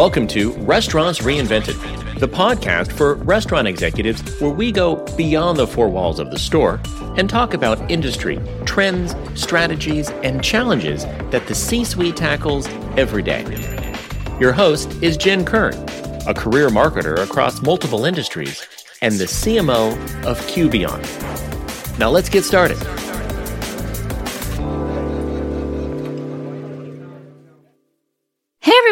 Welcome to Restaurants Reinvented, the podcast for restaurant executives where we go beyond the four walls of the store and talk about industry, trends, strategies, and challenges that the C suite tackles every day. Your host is Jen Kern, a career marketer across multiple industries and the CMO of Qu Beyond. Now let's get started.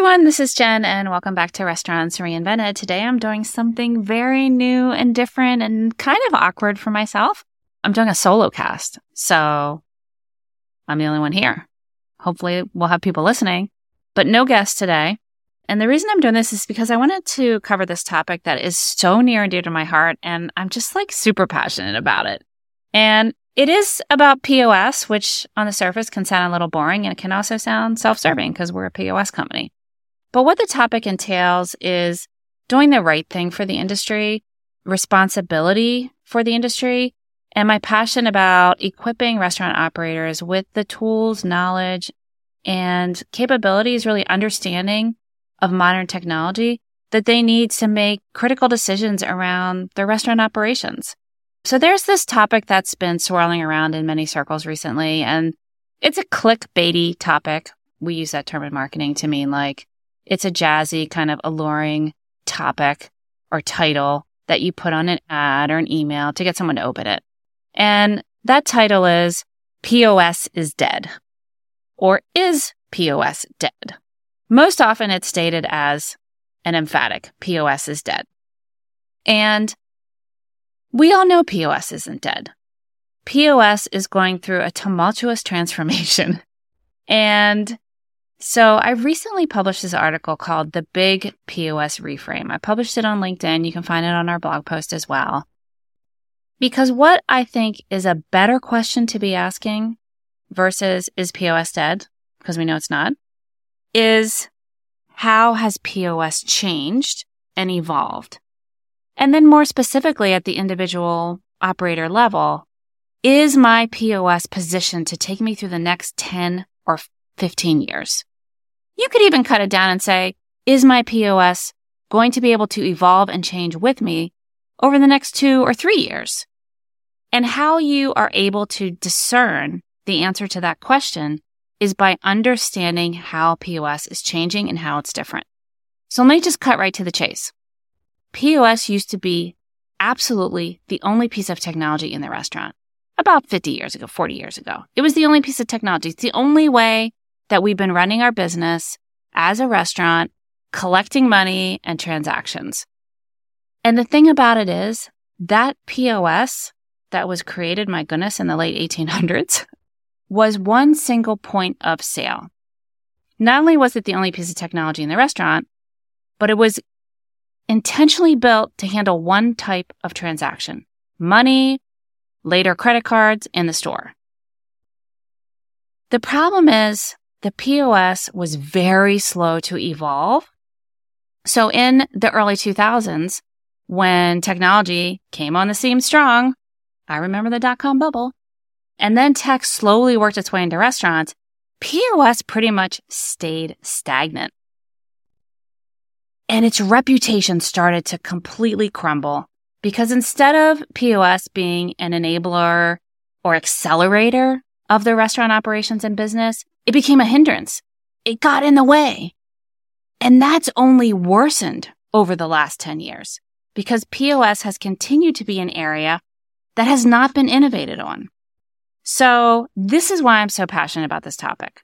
Everyone, this is Jen and welcome back to Restaurants Reinvented. Today I'm doing something very new and different and kind of awkward for myself. I'm doing a solo cast. So I'm the only one here. Hopefully we'll have people listening, but no guests today. And the reason I'm doing this is because I wanted to cover this topic that is so near and dear to my heart. And I'm just like super passionate about it. And it is about POS, which on the surface can sound a little boring and it can also sound self serving because we're a POS company. But what the topic entails is doing the right thing for the industry, responsibility for the industry, and my passion about equipping restaurant operators with the tools, knowledge, and capabilities, really understanding of modern technology that they need to make critical decisions around their restaurant operations. So there's this topic that's been swirling around in many circles recently, and it's a clickbaity topic. We use that term in marketing to mean like it's a jazzy, kind of alluring topic or title that you put on an ad or an email to get someone to open it. And that title is POS is dead or is POS dead? Most often it's stated as an emphatic POS is dead. And we all know POS isn't dead. POS is going through a tumultuous transformation. and so I recently published this article called The Big POS Reframe. I published it on LinkedIn. You can find it on our blog post as well. Because what I think is a better question to be asking versus is POS dead? Because we know it's not, is how has POS changed and evolved? And then more specifically at the individual operator level, is my POS positioned to take me through the next 10 or 15 years? You could even cut it down and say, is my POS going to be able to evolve and change with me over the next two or three years? And how you are able to discern the answer to that question is by understanding how POS is changing and how it's different. So let me just cut right to the chase. POS used to be absolutely the only piece of technology in the restaurant about 50 years ago, 40 years ago. It was the only piece of technology. It's the only way that we've been running our business as a restaurant, collecting money and transactions. And the thing about it is that POS that was created, my goodness, in the late 1800s was one single point of sale. Not only was it the only piece of technology in the restaurant, but it was intentionally built to handle one type of transaction money, later credit cards in the store. The problem is the POS was very slow to evolve. So in the early 2000s, when technology came on the scene strong, I remember the dot com bubble, and then tech slowly worked its way into restaurants, POS pretty much stayed stagnant and its reputation started to completely crumble because instead of POS being an enabler or accelerator of the restaurant operations and business, it became a hindrance. It got in the way. And that's only worsened over the last 10 years because POS has continued to be an area that has not been innovated on. So this is why I'm so passionate about this topic.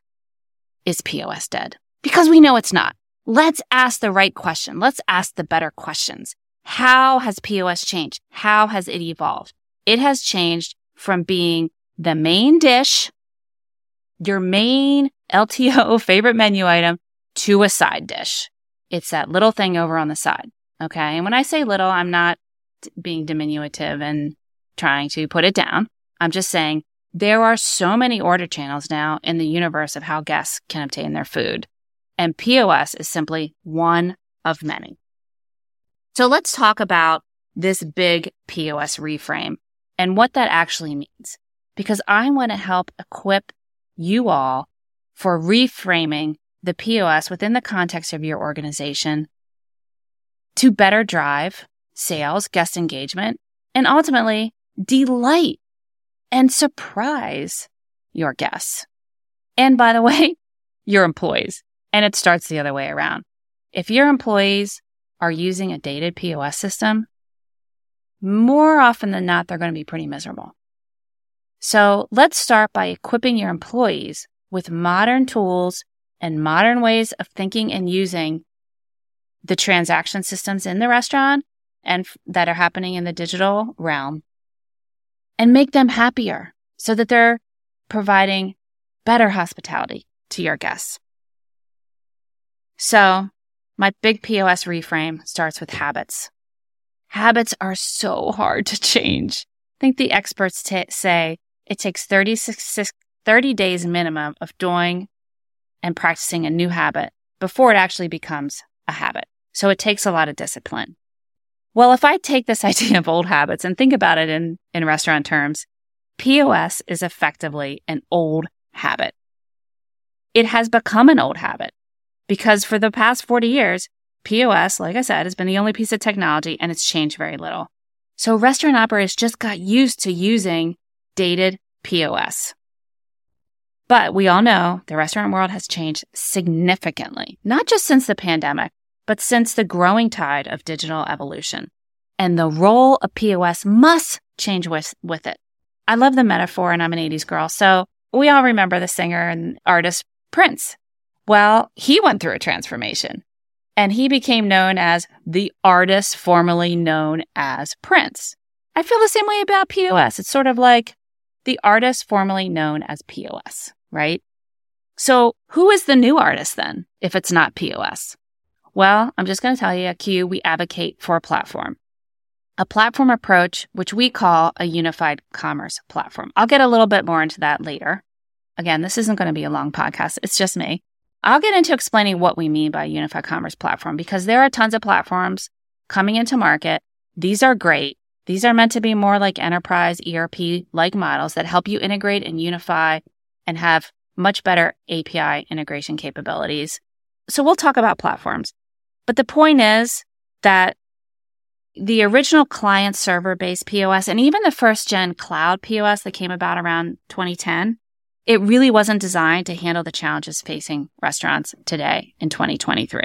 Is POS dead? Because we know it's not. Let's ask the right question. Let's ask the better questions. How has POS changed? How has it evolved? It has changed from being the main dish, your main LTO favorite menu item to a side dish. It's that little thing over on the side. Okay. And when I say little, I'm not being diminutive and trying to put it down. I'm just saying there are so many order channels now in the universe of how guests can obtain their food and POS is simply one of many. So let's talk about this big POS reframe and what that actually means, because I want to help equip you all for reframing the POS within the context of your organization to better drive sales, guest engagement, and ultimately delight and surprise your guests. And by the way, your employees. And it starts the other way around. If your employees are using a dated POS system, more often than not, they're going to be pretty miserable. So let's start by equipping your employees with modern tools and modern ways of thinking and using the transaction systems in the restaurant and f- that are happening in the digital realm and make them happier so that they're providing better hospitality to your guests. So my big POS reframe starts with habits. Habits are so hard to change. I think the experts t- say it takes 36, 30 days minimum of doing and practicing a new habit before it actually becomes a habit. So it takes a lot of discipline. Well, if I take this idea of old habits and think about it in, in restaurant terms, POS is effectively an old habit. It has become an old habit because for the past 40 years, POS, like I said, has been the only piece of technology and it's changed very little. So restaurant operators just got used to using dated POS. But we all know the restaurant world has changed significantly, not just since the pandemic, but since the growing tide of digital evolution. And the role of POS must change with, with it. I love the metaphor and I'm an 80s girl. So we all remember the singer and artist Prince. Well, he went through a transformation and he became known as the artist formerly known as Prince. I feel the same way about POS. It's sort of like the artist formerly known as POS, right? So who is the new artist then, if it's not POS? Well, I'm just going to tell you at Qu, we advocate for a platform, a platform approach, which we call a unified commerce platform. I'll get a little bit more into that later. Again, this isn't going to be a long podcast. It's just me. I'll get into explaining what we mean by unified commerce platform because there are tons of platforms coming into market. These are great. These are meant to be more like enterprise ERP like models that help you integrate and unify and have much better API integration capabilities. So we'll talk about platforms. But the point is that the original client server based POS and even the first gen cloud POS that came about around 2010, it really wasn't designed to handle the challenges facing restaurants today in 2023.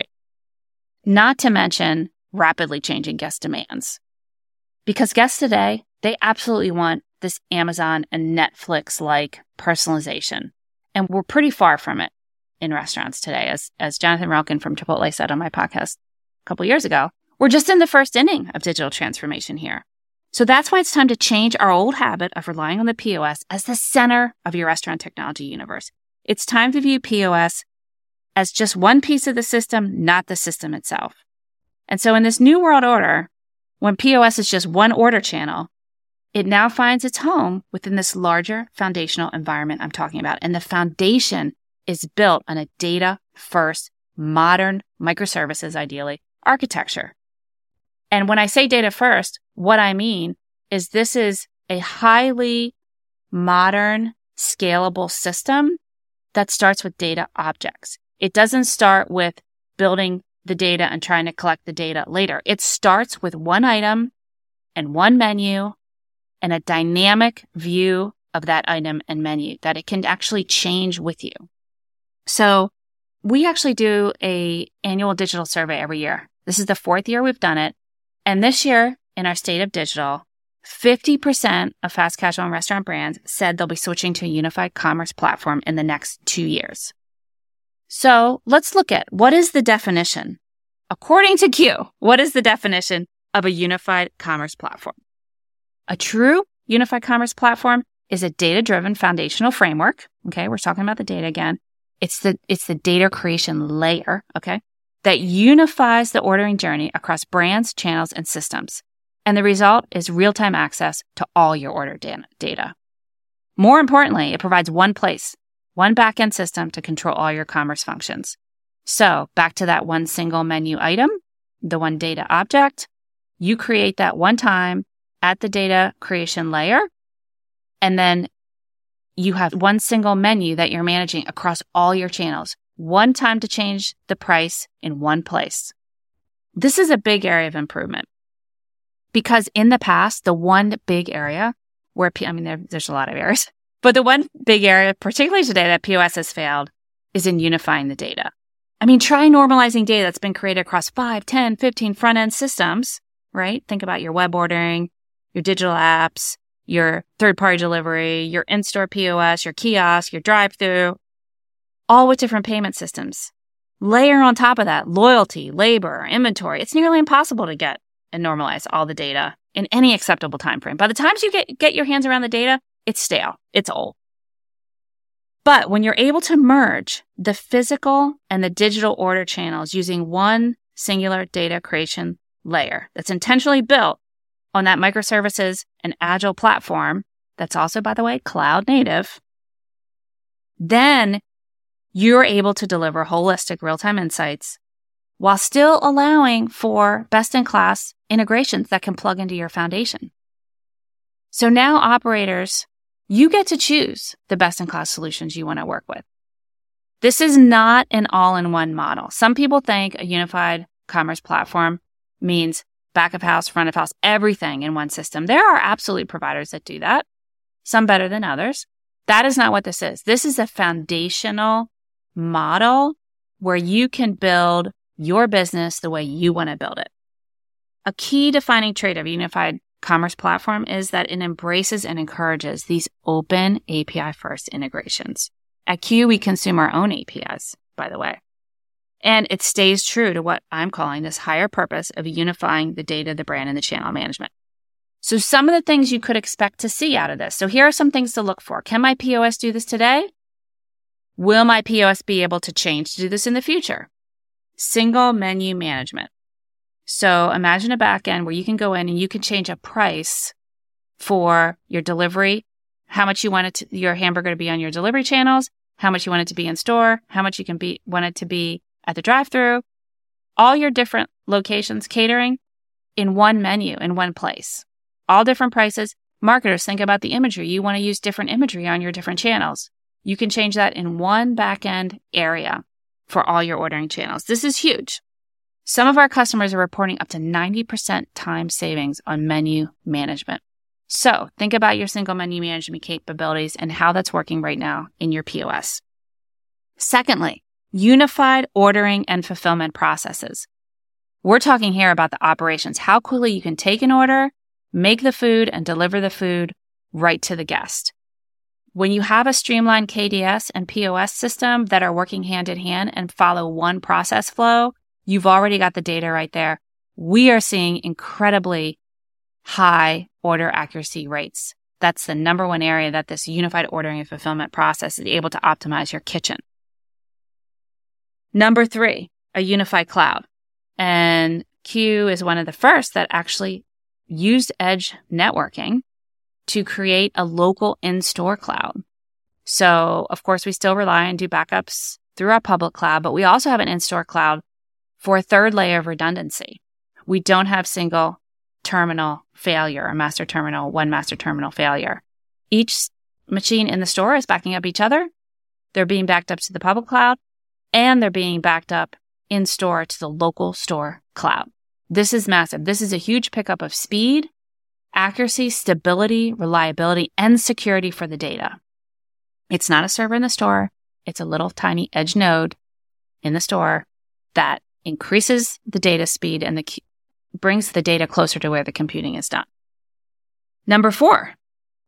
Not to mention rapidly changing guest demands. Because guests today, they absolutely want this Amazon and Netflix like personalization. And we're pretty far from it in restaurants today. As, as Jonathan Relkin from Chipotle said on my podcast a couple years ago, we're just in the first inning of digital transformation here. So that's why it's time to change our old habit of relying on the POS as the center of your restaurant technology universe. It's time to view POS as just one piece of the system, not the system itself. And so in this new world order, when POS is just one order channel, it now finds its home within this larger foundational environment I'm talking about. And the foundation is built on a data first, modern microservices, ideally, architecture. And when I say data first, what I mean is this is a highly modern, scalable system that starts with data objects. It doesn't start with building the data and trying to collect the data later. It starts with one item and one menu and a dynamic view of that item and menu that it can actually change with you. So we actually do a annual digital survey every year. This is the fourth year we've done it. And this year in our state of digital, 50% of fast casual and restaurant brands said they'll be switching to a unified commerce platform in the next two years. So let's look at what is the definition, according to Qu, what is the definition of a unified commerce platform? A true unified commerce platform is a data driven foundational framework. Okay. We're talking about the data again it's the, it's the data creation layer. Okay. That unifies the ordering journey across brands, channels, and systems. And the result is real time access to all your order data. More importantly, it provides one place, one backend system to control all your commerce functions. So back to that one single menu item, the one data object, you create that one time at the data creation layer. And then you have one single menu that you're managing across all your channels. one time to change the price in one place. This is a big area of improvement because in the past, the one big area where, I mean, there, there's a lot of areas, but the one big area, particularly today, that POS has failed is in unifying the data. I mean, try normalizing data that's been created across 5, 10, 15 front end systems, right? Think about your web ordering, your digital apps, your third party delivery, your in store POS, your kiosk, your drive through, all with different payment systems. Layer on top of that loyalty, labor, inventory. It's nearly impossible to get and normalize all the data in any acceptable time frame. By the time you get, get your hands around the data, it's stale, it's old. But when you're able to merge the physical and the digital order channels using one singular data creation layer that's intentionally built on that microservices and agile platform that's also, by the way, cloud native, then you're able to deliver holistic real time insights while still allowing for best in class integrations that can plug into your foundation. So now operators, you get to choose the best in class solutions you want to work with. This is not an all in one model. Some people think a unified commerce platform means back of house, front of house, everything in one system. There are absolute providers that do that, some better than others. That is not what this is. This is a foundational model where you can build your business the way you want to build it. A key defining trait of unified commerce platform is that it embraces and encourages these open API first integrations. At Qu, we consume our own APIs, by the way. And it stays true to what I'm calling this higher purpose of unifying the data, the brand, and the channel management. So some of the things you could expect to see out of this. So here are some things to look for. Can my POS do this today? Will my POS be able to change to do this in the future? Single menu management. So imagine a backend where you can go in and you can change a price for your delivery, how much you want it to, your hamburger to be on your delivery channels, how much you want it to be in store, how much you can be want it to be at the drive through, all your different locations catering in one menu in one place. All different prices. Marketers think about the imagery. You want to use different imagery on your different channels. You can change that in one backend area for all your ordering channels. This is huge. Some of our customers are reporting up to 90% time savings on menu management. So think about your single menu management capabilities and how that's working right now in your POS. Secondly, unified ordering and fulfillment processes. We're talking here about the operations, how quickly you can take an order, make the food, and deliver the food right to the guest. When you have a streamlined KDS and POS system that are working hand in hand and follow one process flow, you've already got the data right there. We are seeing incredibly high order accuracy rates. That's the number one area that this unified ordering and fulfillment process is able to optimize your kitchen. Number three, a unified cloud. And Qu is one of the first that actually used edge networking to create a local in store cloud. So, of course, we still rely and do backups through our public cloud, but we also have an in store cloud for a third layer of redundancy. We don't have single terminal failure, a master terminal, one master terminal failure. Each machine in the store is backing up each other. They're being backed up to the public cloud and they're being backed up in store to the local store cloud. This is massive. This is a huge pickup of speed, accuracy, stability, reliability, and security for the data. It's not a server in the store. It's a little tiny edge node in the store that increases the data speed and the, brings the data closer to where the computing is done. Number four,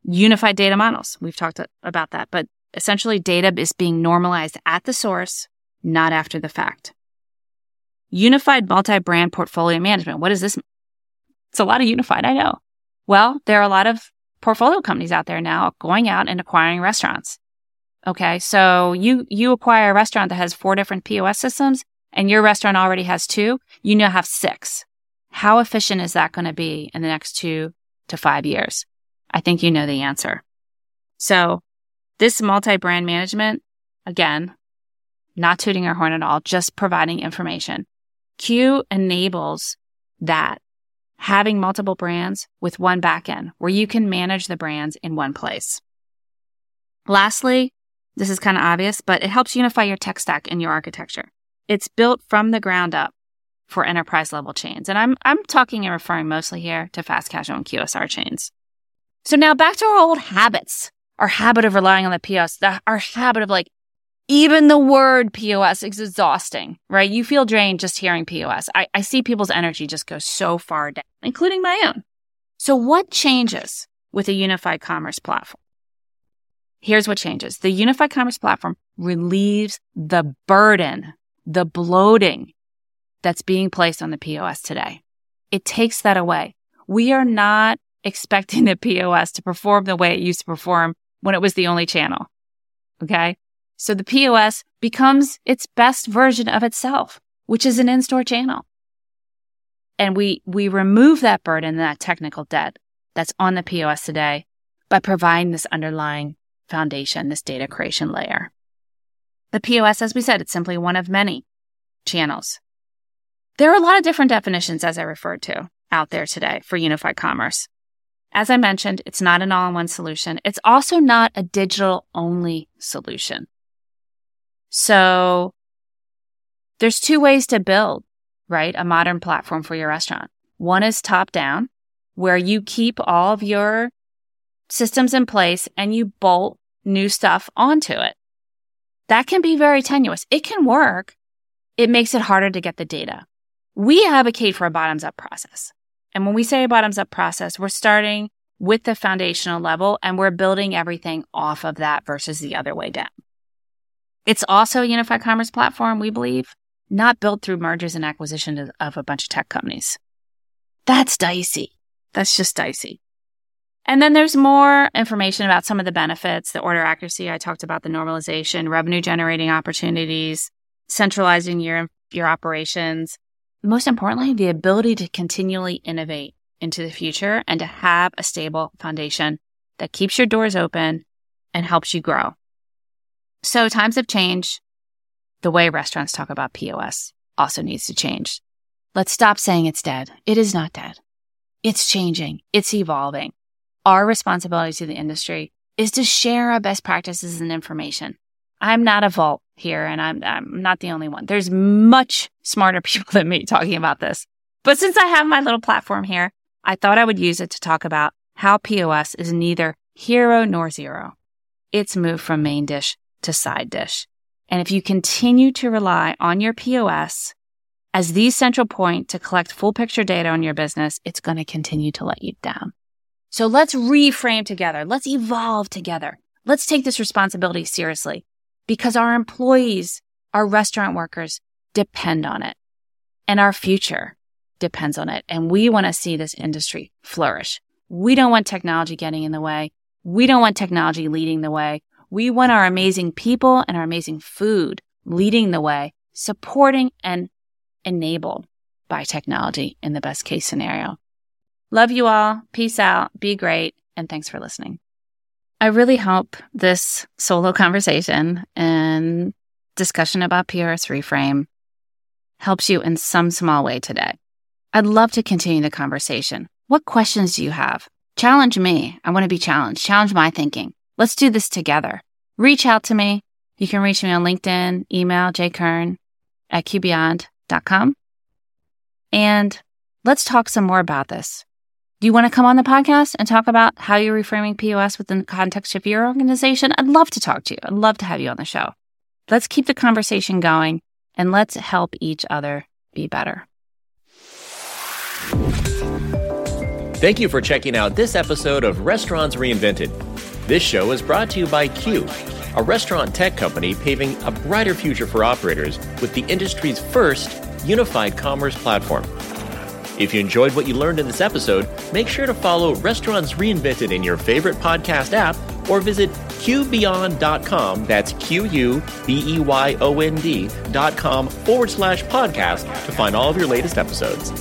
unified data models. We've talked about that, but essentially data is being normalized at the source not after the fact. Unified multi brand portfolio management. What is this? It's a lot of unified, I know. Well, there are a lot of portfolio companies out there now going out and acquiring restaurants. Okay. So you, you acquire a restaurant that has four different POS systems and your restaurant already has two. You now have six. How efficient is that going to be in the next two to five years? I think you know the answer. So this multi brand management, again, not tooting our horn at all, just providing information. Qu enables that having multiple brands with one backend where you can manage the brands in one place. Lastly, This is kind of obvious, but it helps unify your tech stack and your architecture. It's built from the ground up for enterprise level chains. And I'm, I'm talking and referring mostly here to fast casual and QSR chains. So now back to our old habits, our habit of relying on the POS, the, our habit of like, even the word POS is exhausting, right? You feel drained just hearing POS. I, I see people's energy just go so far down, including my own. So what changes with a unified commerce platform? Here's what changes. The unified commerce platform relieves the burden, the bloating that's being placed on the POS today. It takes that away. We are not expecting the POS to perform the way it used to perform when it was the only channel. Okay. So the POS becomes its best version of itself, which is an in-store channel. And we, we remove that burden, that technical debt that's on the POS today by providing this underlying foundation, this data creation layer. The POS, as we said, it's simply one of many channels. There are a lot of different definitions, as I referred to, out there today for unified commerce. As I mentioned, it's not an all in one solution. It's also not a digital only solution. So there's two ways to build, right? A modern platform for your restaurant. One is top down, where you keep all of your systems in place and you bolt new stuff onto it. That can be very tenuous. It can work. It makes it harder to get the data. We advocate for a bottoms up process. And when we say a bottoms up process, we're starting with the foundational level and we're building everything off of that versus the other way down. It's also a unified commerce platform, we believe, not built through mergers and acquisitions of a bunch of tech companies. That's dicey. That's just dicey. And then there's more information about some of the benefits, the order accuracy. I talked about the normalization, revenue generating opportunities, centralizing your, your operations. Most importantly, the ability to continually innovate into the future and to have a stable foundation that keeps your doors open and helps you grow. So times have changed. The way restaurants talk about POS also needs to change. Let's stop saying it's dead. It is not dead. It's changing. It's evolving our responsibility to the industry is to share our best practices and information. I'm not a vault here and I'm, I'm not the only one. There's much smarter people than me talking about this. But since I have my little platform here, I thought I would use it to talk about how POS is neither hero nor zero. It's moved from main dish to side dish. And if you continue to rely on your POS as the central point to collect full picture data on your business, it's going to continue to let you down. So let's reframe together. Let's evolve together. Let's take this responsibility seriously because our employees, our restaurant workers depend on it and our future depends on it. And we want to see this industry flourish. We don't want technology getting in the way. We don't want technology leading the way. We want our amazing people and our amazing food leading the way, supporting and enabled by technology in the best case scenario. Love you all. Peace out. Be great. And thanks for listening. I really hope this solo conversation and discussion about POS Reframe helps you in some small way today. I'd love to continue the conversation. What questions do you have? Challenge me. I want to be challenged. Challenge my thinking. Let's do this together. Reach out to me. You can reach me on LinkedIn, email jkern at qubeyond.com. And let's talk some more about this. Do you want to come on the podcast and talk about how you're reframing POS within the context of your organization? I'd love to talk to you. I'd love to have you on the show. Let's keep the conversation going and let's help each other be better. Thank you for checking out this episode of Restaurants Reinvented. This show is brought to you by Qu, a restaurant tech company paving a brighter future for operators with the industry's first unified commerce platform. If you enjoyed what you learned in this episode, make sure to follow Restaurants Reinvented in your favorite podcast app or visit qubeyond.com, that's Q U B E Y O N D.com forward slash podcast to find all of your latest episodes.